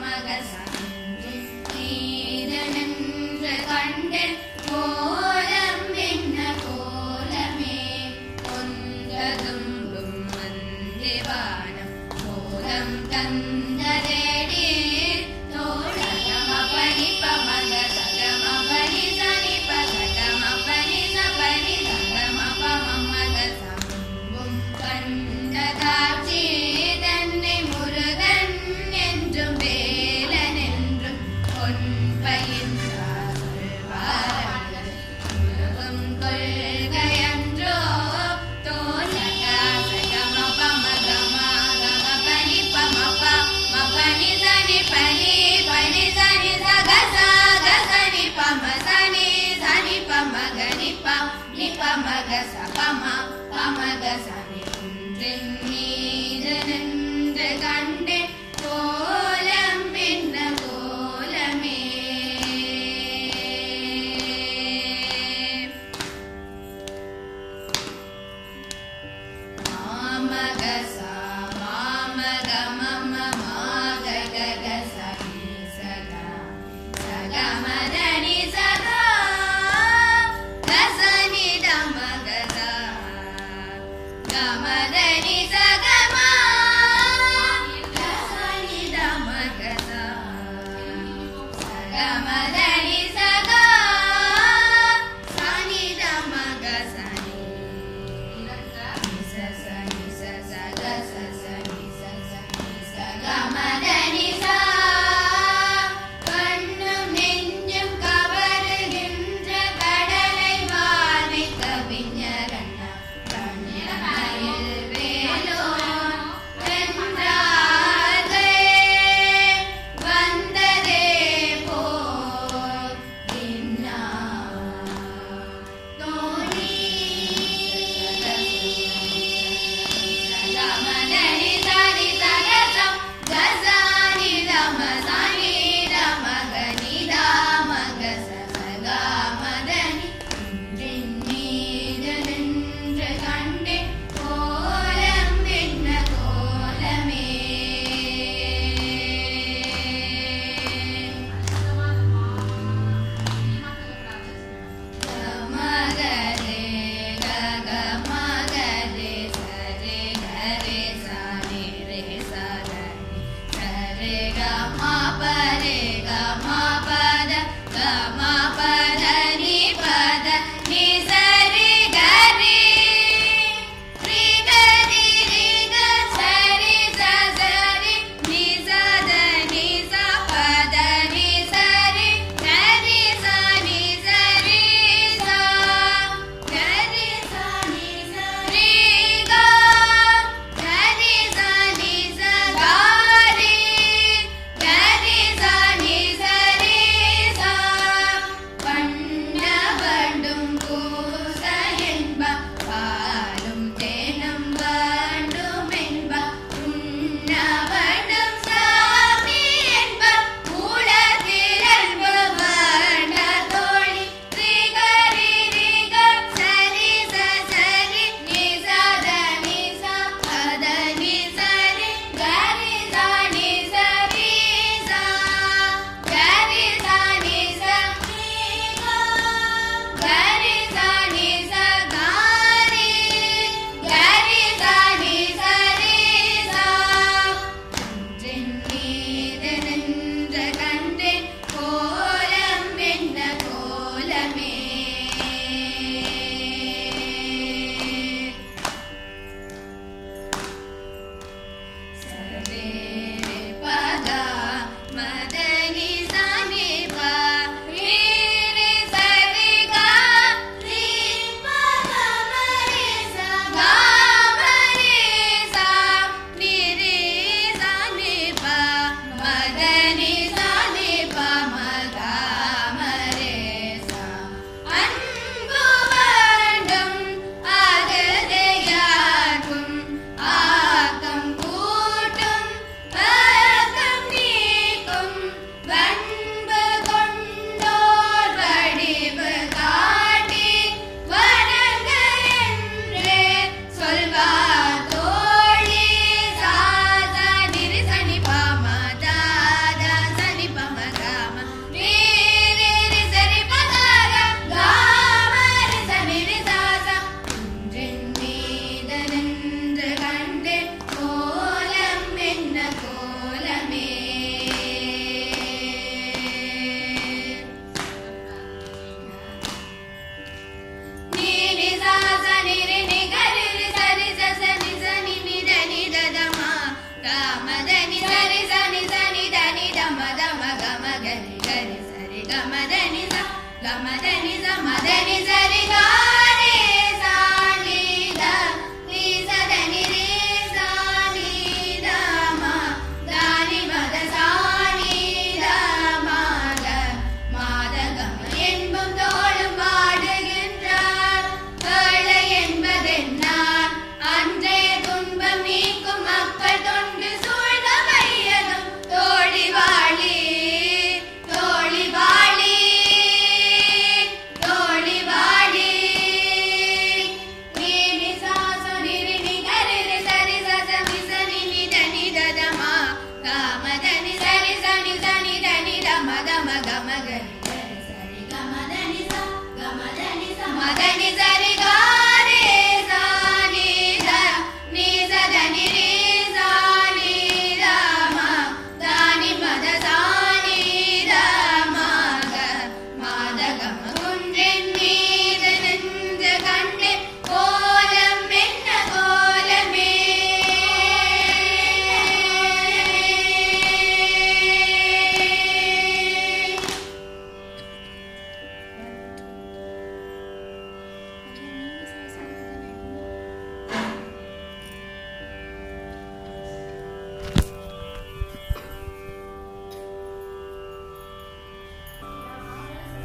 मा గస పమ పమ గస ని Madeniza, Madeniza, Madeniza, Madeniza, Madeniza, Madeniza,